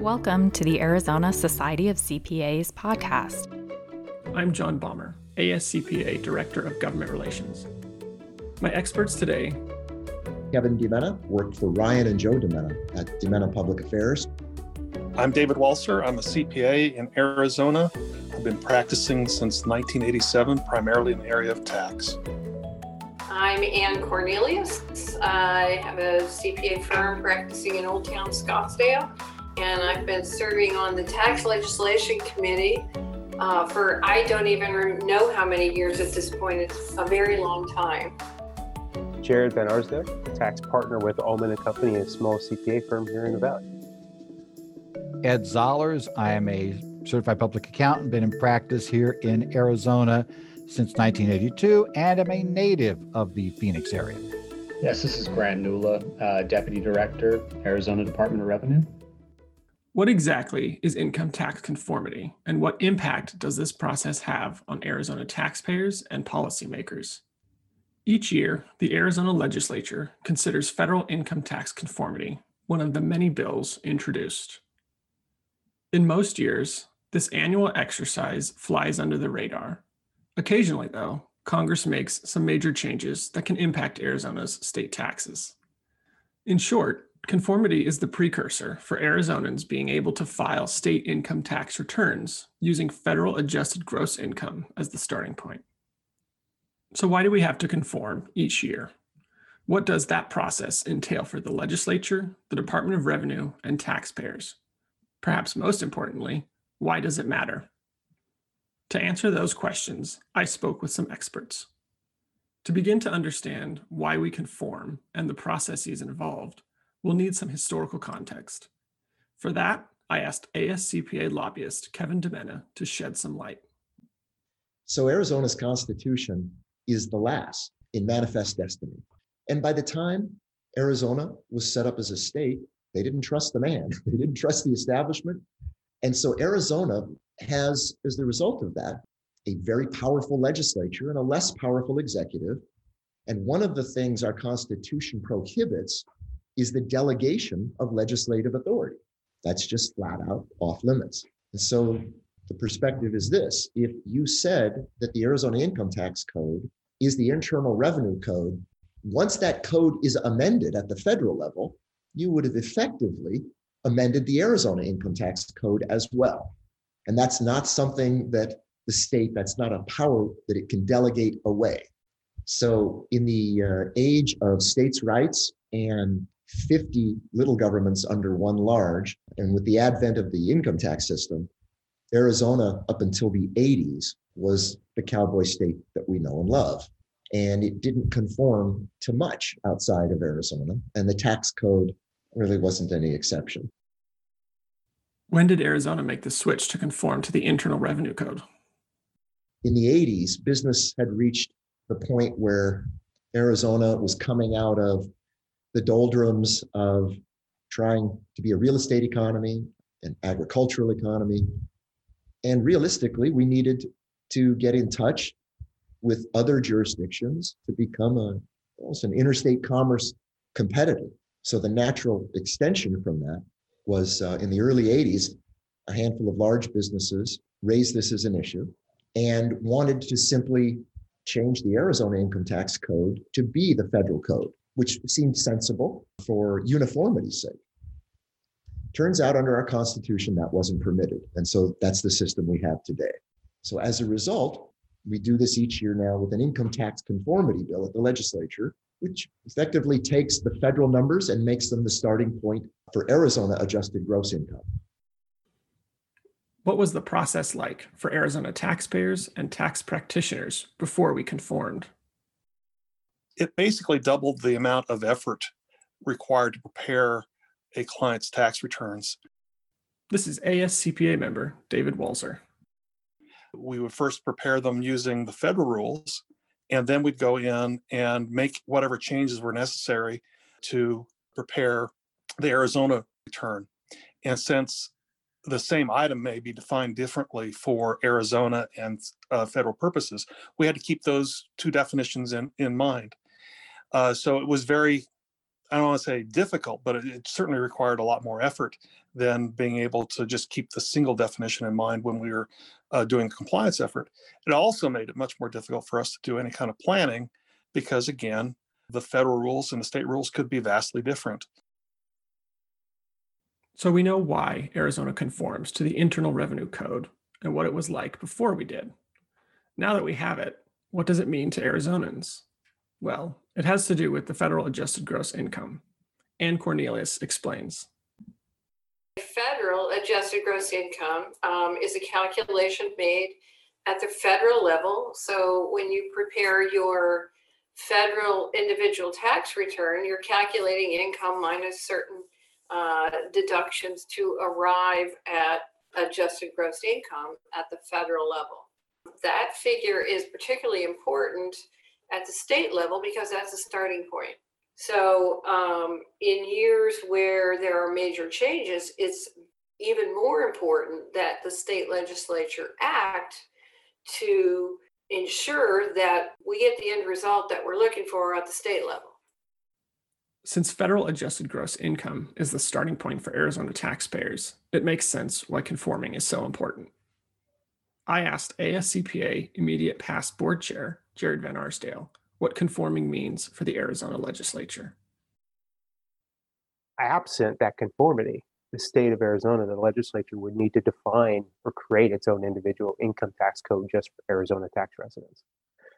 Welcome to the Arizona Society of CPAs podcast. I'm John Baumer, ASCPA Director of Government Relations. My experts today Kevin DeMenna, worked for Ryan and Joe DeMenna at DeMenna Public Affairs. I'm David Walser. I'm a CPA in Arizona. I've been practicing since 1987, primarily in the area of tax. I'm Ann Cornelius. I have a CPA firm practicing in Old Town Scottsdale, and I've been serving on the Tax Legislation Committee uh, for I don't even know how many years at this point. It's a very long time. Jared Van Arsdale, tax partner with Ullman and Company, a small CPA firm here in the Valley. Ed Zollars. I am a certified public accountant, been in practice here in Arizona since 1982, and I am a native of the Phoenix area. Yes, this is Grant Nülle, uh, Deputy Director, Arizona Department of Revenue. What exactly is income tax conformity, and what impact does this process have on Arizona taxpayers and policymakers? Each year, the Arizona legislature considers federal income tax conformity, one of the many bills introduced. In most years, this annual exercise flies under the radar. Occasionally, though, Congress makes some major changes that can impact Arizona's state taxes. In short, conformity is the precursor for Arizonans being able to file state income tax returns using federal adjusted gross income as the starting point. So, why do we have to conform each year? What does that process entail for the legislature, the Department of Revenue, and taxpayers? Perhaps most importantly, why does it matter? To answer those questions, I spoke with some experts. To begin to understand why we conform and the processes involved, we'll need some historical context. For that, I asked ASCPA lobbyist Kevin DeMenna to shed some light. So, Arizona's Constitution is the last in manifest destiny. And by the time Arizona was set up as a state, they didn't trust the man, they didn't trust the establishment. And so Arizona has, as the result of that, a very powerful legislature and a less powerful executive. And one of the things our Constitution prohibits is the delegation of legislative authority. That's just flat out off limits. And so the perspective is this if you said that the Arizona Income Tax Code is the Internal Revenue Code. Once that code is amended at the federal level, you would have effectively amended the Arizona Income Tax Code as well. And that's not something that the state, that's not a power that it can delegate away. So, in the uh, age of states' rights and 50 little governments under one large, and with the advent of the income tax system, Arizona, up until the 80s, was the cowboy state that we know and love. And it didn't conform to much outside of Arizona, and the tax code really wasn't any exception. When did Arizona make the switch to conform to the Internal Revenue Code? In the 80s, business had reached the point where Arizona was coming out of the doldrums of trying to be a real estate economy, an agricultural economy. And realistically, we needed to get in touch with other jurisdictions to become a, almost an interstate commerce competitor. So the natural extension from that was uh, in the early 80s, a handful of large businesses raised this as an issue and wanted to simply change the Arizona income tax code to be the federal code, which seemed sensible for uniformity's sake. Turns out under our Constitution that wasn't permitted. And so that's the system we have today. So as a result, we do this each year now with an income tax conformity bill at the legislature, which effectively takes the federal numbers and makes them the starting point for Arizona adjusted gross income. What was the process like for Arizona taxpayers and tax practitioners before we conformed? It basically doubled the amount of effort required to prepare a client's tax returns. This is ASCPA member David Walzer. we would first prepare them using the federal rules, and then we'd go in and make whatever changes were necessary to prepare the Arizona return. And since the same item may be defined differently for Arizona and uh, federal purposes, we had to keep those two definitions in, in mind. Uh, so it was very, I don't want to say difficult, but it, it certainly required a lot more effort than being able to just keep the single definition in mind when we were uh, doing a compliance effort. It also made it much more difficult for us to do any kind of planning because, again, the federal rules and the state rules could be vastly different. So we know why Arizona conforms to the Internal Revenue Code and what it was like before we did. Now that we have it, what does it mean to Arizonans? Well, it has to do with the federal adjusted gross income. Ann Cornelius explains. Federal adjusted gross income um, is a calculation made at the federal level. So when you prepare your federal individual tax return, you're calculating income minus certain uh, deductions to arrive at adjusted gross income at the federal level. That figure is particularly important at the state level because that's a starting point. So, um, in years where there are major changes, it's even more important that the state legislature act to ensure that we get the end result that we're looking for at the state level. Since federal adjusted gross income is the starting point for Arizona taxpayers, it makes sense why conforming is so important. I asked ASCPA immediate past board chair, Jared Van Arsdale, what conforming means for the Arizona legislature. Absent that conformity, the state of Arizona, the legislature would need to define or create its own individual income tax code just for Arizona tax residents.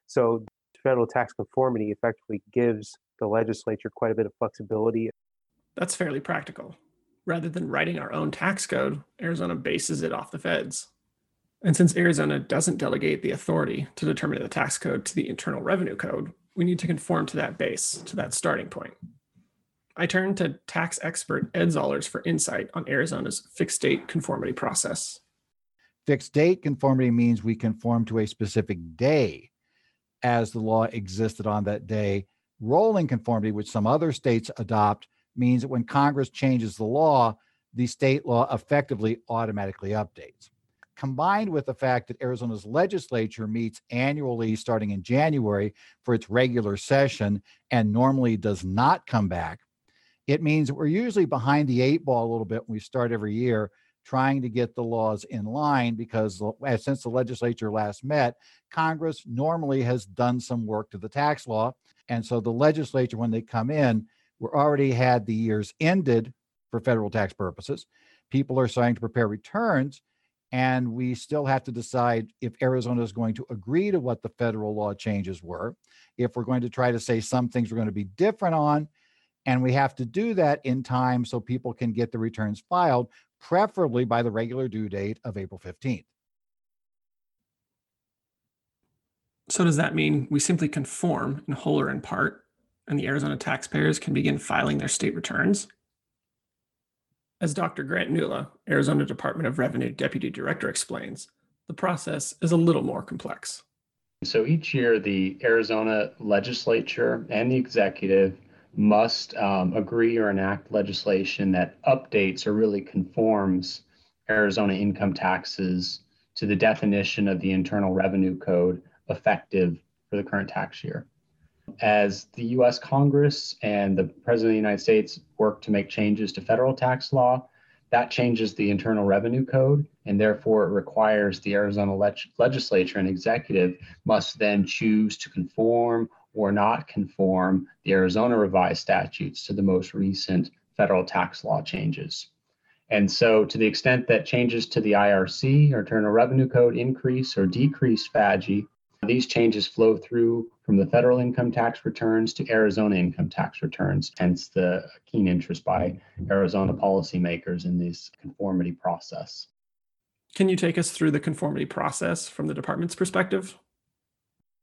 So federal tax conformity effectively gives the legislature quite a bit of flexibility. That's fairly practical. Rather than writing our own tax code, Arizona bases it off the feds. And since Arizona doesn't delegate the authority to determine the tax code to the Internal Revenue Code, we need to conform to that base, to that starting point. I turned to tax expert Ed Zollars for insight on Arizona's fixed date conformity process. Fixed date conformity means we conform to a specific day as the law existed on that day. Rolling conformity, which some other states adopt, means that when Congress changes the law, the state law effectively automatically updates combined with the fact that Arizona's legislature meets annually starting in January for its regular session and normally does not come back, it means we're usually behind the eight ball a little bit when we start every year trying to get the laws in line because since the legislature last met, Congress normally has done some work to the tax law. And so the legislature, when they come in, we're already had the years ended for federal tax purposes. People are starting to prepare returns and we still have to decide if Arizona is going to agree to what the federal law changes were, if we're going to try to say some things we're going to be different on. And we have to do that in time so people can get the returns filed, preferably by the regular due date of April 15th. So, does that mean we simply conform in whole or in part, and the Arizona taxpayers can begin filing their state returns? As Dr. Grant Nülle, Arizona Department of Revenue Deputy Director, explains, the process is a little more complex. So each year, the Arizona legislature and the executive must um, agree or enact legislation that updates or really conforms Arizona income taxes to the definition of the Internal Revenue Code effective for the current tax year as the US Congress and the President of the United States work to make changes to federal tax law, that changes the Internal Revenue Code, and therefore it requires the Arizona leg- legislature and executive must then choose to conform or not conform the Arizona revised statutes to the most recent federal tax law changes. And so, to the extent that changes to the IRC or Internal Revenue Code increase or decrease FADGI, these changes flow through from the federal income tax returns to Arizona income tax returns, hence the keen interest by Arizona policymakers in this conformity process. Can you take us through the conformity process from the department's perspective?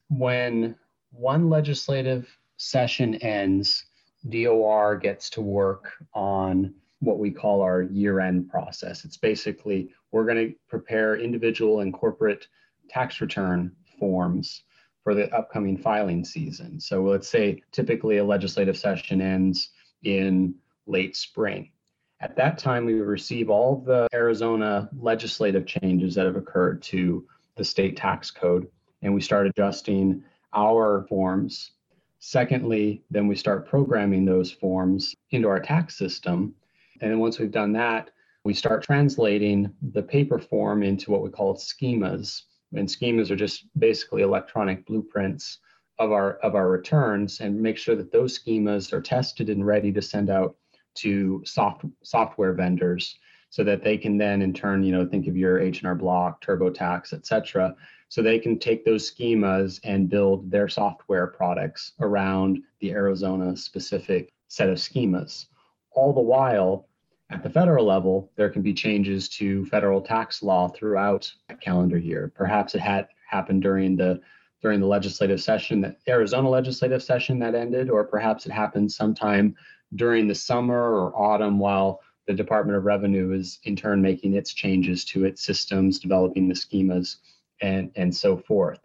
When one legislative session ends, DOR gets to work on what we call our year end process. It's basically we're going to prepare individual and corporate tax return forms for the upcoming filing season. So let's say typically a legislative session ends in late spring. At that time, we receive all the Arizona legislative changes that have occurred to the state tax code, and we start adjusting our forms Secondly, then we start programming those forms into our tax system. And then once we've done that, we start translating the paper form into what we call schemas. And schemas are just basically electronic blueprints of our of our returns and make sure that those schemas are tested and ready to send out to soft software vendors so that they can then in turn you know think of your h&r block turbotax et cetera. So they can take those schemas and build their software products around the arizona specific set of schemas. All the while at the federal level there can be changes to federal tax law throughout a calendar year perhaps it had happened during the during the legislative session that arizona legislative session that ended or perhaps it happened sometime during the summer or autumn while the Department of Revenue is in turn making its changes to its systems, developing the schemas, and, and so forth.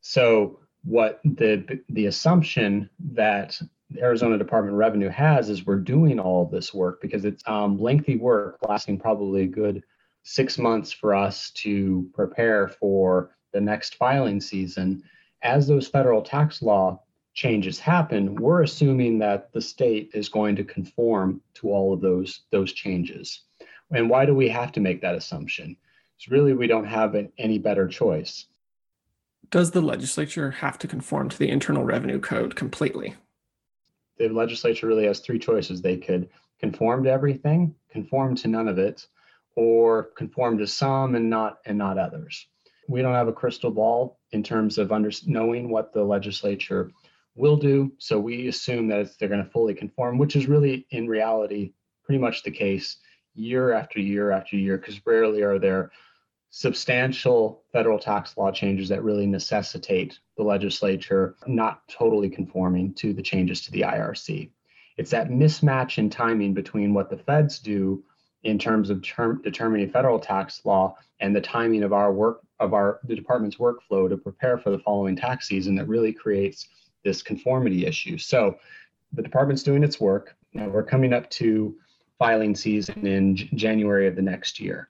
So what the the assumption that Arizona Department of Revenue has is we're doing all this work because it's um, lengthy work lasting probably a good six months for us to prepare for the next filing season. As those federal tax law changes happen, we're assuming that the state is going to conform to all of those, those changes. And why do we have to make that assumption? It's really we don't have any better choice. Does the legislature have to conform to the Internal Revenue Code completely? The legislature really has three choices. They could conform to everything, conform to none of it, or conform to some and not and not others. We don't have a crystal ball in terms of under, knowing what the legislature will do. So we assume that they're going to fully conform, which is really in reality pretty much the case year after year after year, because rarely are there substantial federal tax law changes that really necessitate the legislature not totally conforming to the changes to the IRC. It's that mismatch in timing between what the feds do in terms of term, determining federal tax law and the timing of our work of our the department's workflow to prepare for the following tax season that really creates this conformity issue. So the department's doing its work. Now we're coming up to filing season in January of the next year.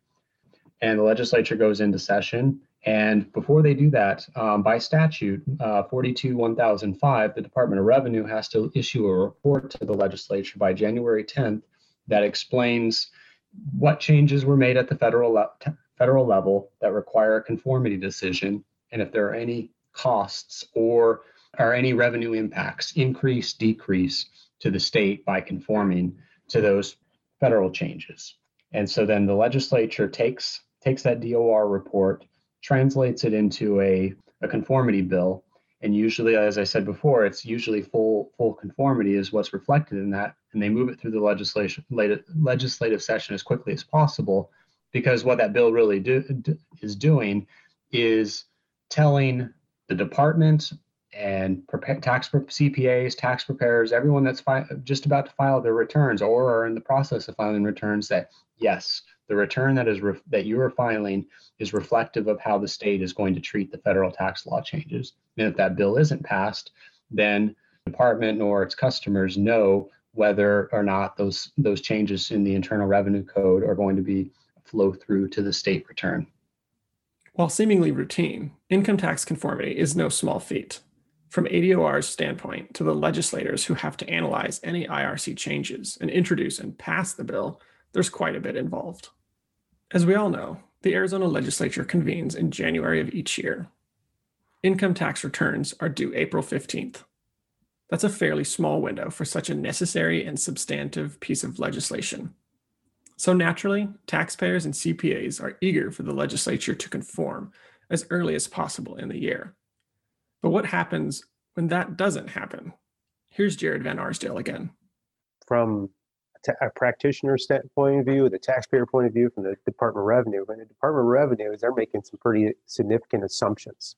And the legislature goes into session. And before they do that, um, by statute, uh, 42 1005, the Department of Revenue has to issue a report to the legislature by January 10th that explains what changes were made at the federal, le- federal level that require a conformity decision and if there are any costs or are any revenue impacts, increase, decrease to the state by conforming to those federal changes. And so then the legislature takes takes that DOR report, translates it into a, a conformity bill. And usually, as I said before, it's usually full full conformity is what's reflected in that. And they move it through the legislation legislative session as quickly as possible, because what that bill really do, is doing is telling the department and prepare, tax CPAs, tax preparers, everyone that's fi- just about to file their returns or are in the process of filing returns that yes, the return that is re- that you are filing is reflective of how the state is going to treat the federal tax law changes. And if that bill isn't passed, then the department nor its customers know whether or not those those changes in the Internal Revenue Code are going to be flow through to the state return. While seemingly routine, income tax conformity is no small feat. From ADOR's standpoint to the legislators who have to analyze any IRC changes and introduce and pass the bill, there's quite a bit involved. As we all know, the Arizona legislature convenes in January of each year. Income tax returns are due April 15th. That's a fairly small window for such a necessary and substantive piece of legislation. So naturally, taxpayers and CPAs are eager for the legislature to conform as early as possible in the year. But what happens when that doesn't happen? Here's Jared Van Arsdale again. From a practitioner point of view, the taxpayer point of view, from the Department of Revenue, and the Department of Revenue is they're making some pretty significant assumptions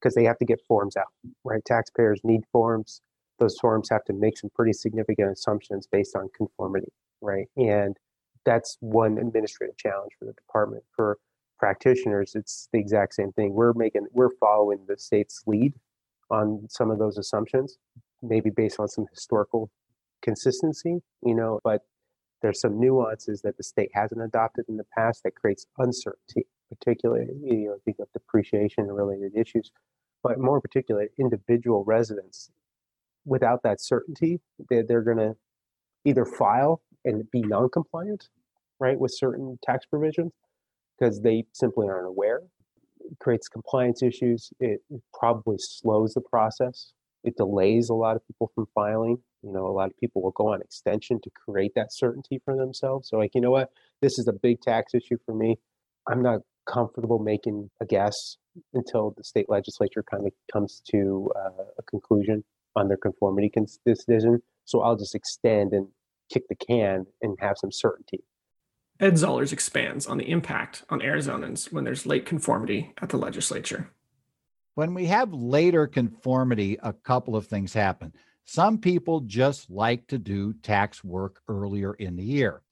because they have to get forms out, right? Taxpayers need forms. Those forms have to make some pretty significant assumptions based on conformity, right? And that's one administrative challenge for the department. For practitioners, it's the exact same thing. We're making, we're following the state's lead on some of those assumptions, maybe based on some historical consistency, you know, but there's some nuances that the state hasn't adopted in the past that creates uncertainty, particularly, you know, think of depreciation related issues, but more particularly individual residents without that certainty, they're, they're going to either file and be non-compliant, right, with certain tax provisions because they simply aren't aware. It creates compliance issues. It probably slows the process. It delays a lot of people from filing. You know, lot of people will go on extension to create that certainty for themselves. So, like, you know what? This is a big tax issue for me. I'm not comfortable making a guess until the state legislature kind of comes to uh, a conclusion on their conformity decision. So I'll just extend and kick the can and have some certainty. Ed Zollars expands on the impact on Arizonans when there's late conformity at the legislature. When we have later conformity, a couple of things happen. Some people just like to do tax work earlier in the year.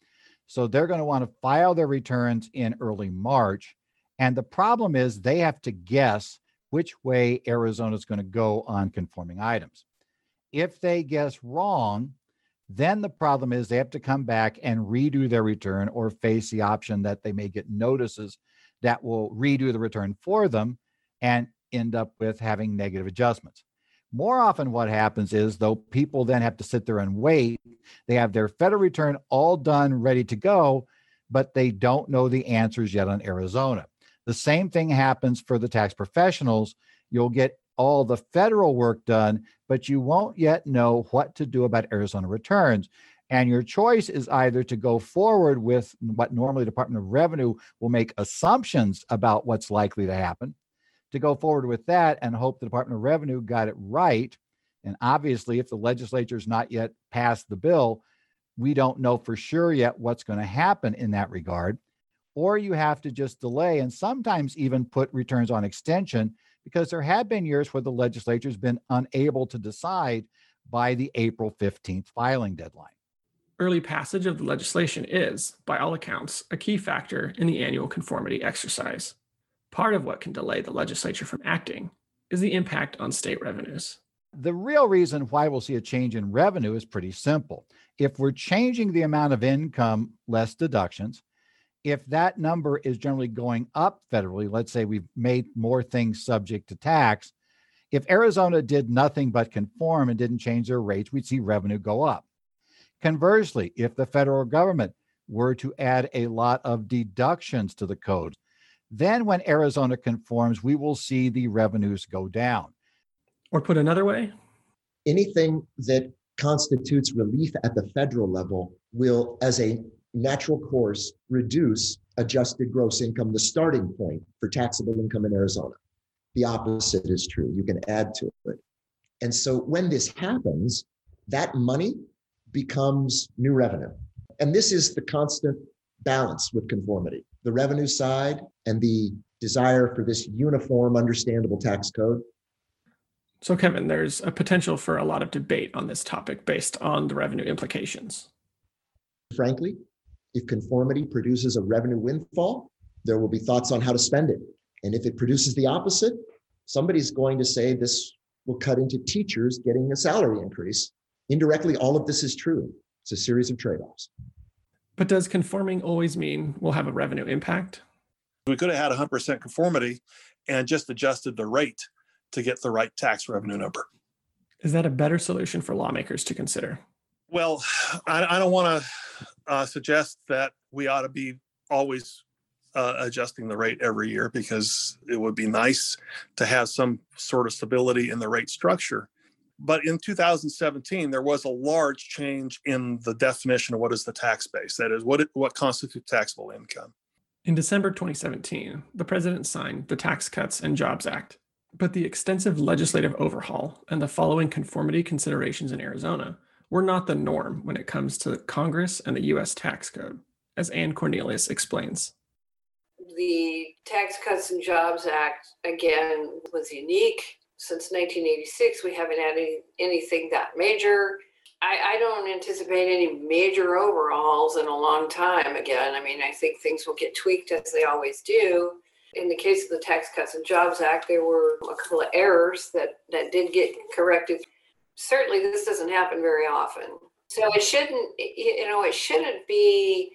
So they're going to want to file their returns in early March. And the problem is they have to guess which way Arizona is going to go on conforming items. If they guess wrong, then the problem is they have to come back and redo their return or face the option that they may get notices that will redo the return for them and end up with having negative adjustments. More often, what happens is, though, people then have to sit there and wait. They have their federal return all done, ready to go, but they don't know the answers yet on Arizona. The same thing happens for the tax professionals. You'll get all the federal work done, but you won't yet know what to do about Arizona returns. And your choice is either to go forward with what normally Department of Revenue will make assumptions about what's likely to happen, to go forward with that and hope the Department of Revenue got it right. And obviously, if the legislature's not yet passed the bill, we don't know for sure yet what's going to happen in that regard. Or you have to just delay and sometimes even put returns on extension because there have been years where the legislature has been unable to decide by the April 15th filing deadline. Early passage of the legislation is, by all accounts, a key factor in the annual conformity exercise. Part of what can delay the legislature from acting is the impact on state revenues. The real reason why we'll see a change in revenue is pretty simple. If we're changing the amount of income less deductions, if that number is generally going up federally, let's say we've made more things subject to tax, if Arizona did nothing but conform and didn't change their rates, we'd see revenue go up. Conversely, if the federal government were to add a lot of deductions to the code, then when Arizona conforms, we will see the revenues go down. Or put another way, anything that constitutes relief at the federal level will, as a natural course, reduce adjusted gross income, the starting point for taxable income in Arizona. The opposite is true. You can add to it. And so when this happens, that money becomes new revenue. And this is the constant balance with conformity the revenue side and the desire for this uniform, understandable tax code. So, Kevin, there's a potential for a lot of debate on this topic based on the revenue implications. Frankly, if conformity produces a revenue windfall, there will be thoughts on how to spend it. And if it produces the opposite, somebody's going to say this will cut into teachers getting a salary increase. Indirectly, all of this is true. It's a series of trade offs. But does conforming always mean we'll have a revenue impact? We could have had 100% conformity and just adjusted the rate to get the right tax revenue number. Is that a better solution for lawmakers to consider? Well, I, I don't want to uh, suggest that we ought to be always uh, adjusting the rate every year because it would be nice to have some sort of stability in the rate structure. But in 2017, there was a large change in the definition of what is the tax base. That is, what, it, what constitutes taxable income. In December 2017, the president signed the Tax Cuts and Jobs Act. But the extensive legislative overhaul and the following conformity considerations in Arizona were not the norm when it comes to Congress and the U.S. tax code, as Ann Cornelius explains. The Tax Cuts and Jobs Act, again, was unique. Since 1986, we haven't had any, anything that major. I, I don't anticipate any major overhauls in a long time again. I mean, I think things will get tweaked as they always do. In the case of the Tax Cuts and Jobs Act, there were a couple of errors that, that did get corrected certainly this doesn't happen very often. So it shouldn't, you know, it shouldn't be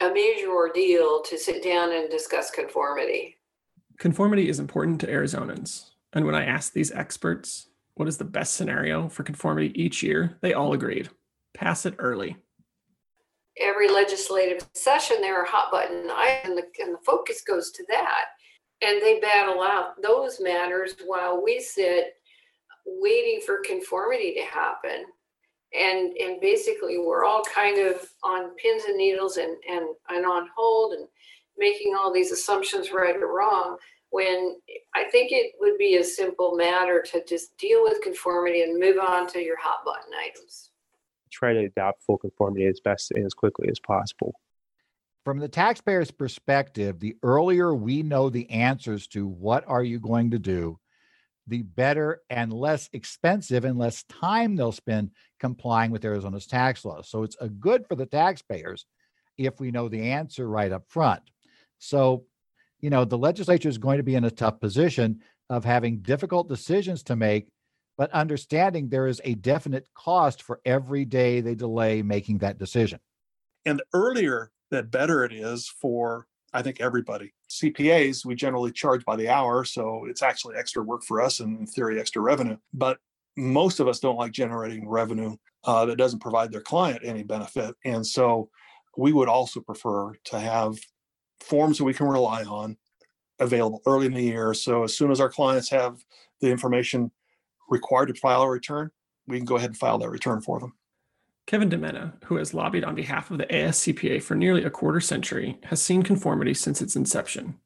a major ordeal to sit down and discuss conformity. Conformity is important to Arizonans. And when I asked these experts what is the best scenario for conformity each year, they all agreed pass it early. Every legislative session, there are hot button items, and the, and the focus goes to that. And they battle out those matters while we sit waiting for conformity to happen. And, and basically, we're all kind of on pins and needles and, and, and on hold and making all these assumptions right or wrong when I think it would be a simple matter to just deal with conformity and move on to your hot button items. Try to adopt full conformity as best and as quickly as possible. From the taxpayer's perspective, the earlier we know the answers to what are you going to do, the better and less expensive and less time they'll spend complying with Arizona's tax laws. So it's a good for the taxpayers if we know the answer right up front. So, you know, the legislature is going to be in a tough position of having difficult decisions to make, but understanding there is a definite cost for every day they delay making that decision. And the earlier, the better it is for, I think, everybody. CPAs, we generally charge by the hour. So it's actually extra work for us and in theory, extra revenue. But most of us don't like generating revenue uh, that doesn't provide their client any benefit. And so we would also prefer to have forms that we can rely on available early in the year. So as soon as our clients have the information required to file a return, we can go ahead and file that return for them. Kevin DeMenna, who has lobbied on behalf of the ASCPA for nearly a quarter century, has seen conformity since its inception.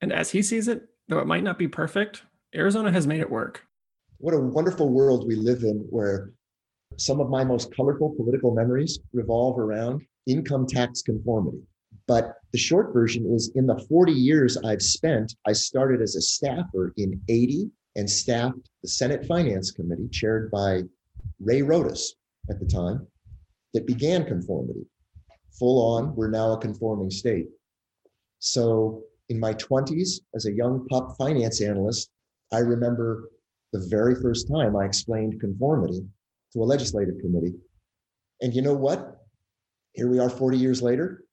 And as he sees it, though it might not be perfect, Arizona has made it work. What a wonderful world we live in where some of my most colorful political memories revolve around income tax conformity. But the short version is in the 40 years I've spent, I started as a staffer in 80 and staffed the Senate Finance Committee, chaired by Ray Rodas at the time, that began conformity. Full on, we're now a conforming state. So in my 20s, as a young pup finance analyst, I remember the very first time I explained conformity to a legislative committee. And you know what? Here we are 40 years later.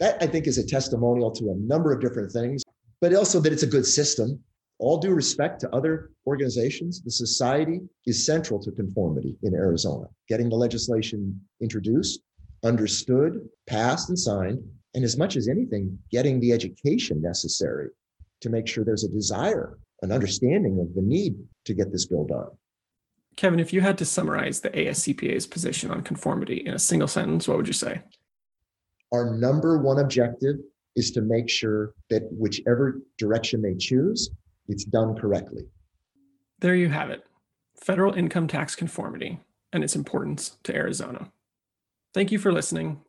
That I think is a testimonial to a number of different things, but also that it's a good system. All due respect to other organizations, the society is central to conformity in Arizona. Getting the legislation introduced, understood, passed, and signed, and as much as anything, getting the education necessary to make sure there's a desire, an understanding of the need to get this bill done. Kevin, if you had to summarize the ASCPA's position on conformity in a single sentence, what would you say? Our number one objective is to make sure that whichever direction they choose, it's done correctly. There you have it federal income tax conformity and its importance to Arizona. Thank you for listening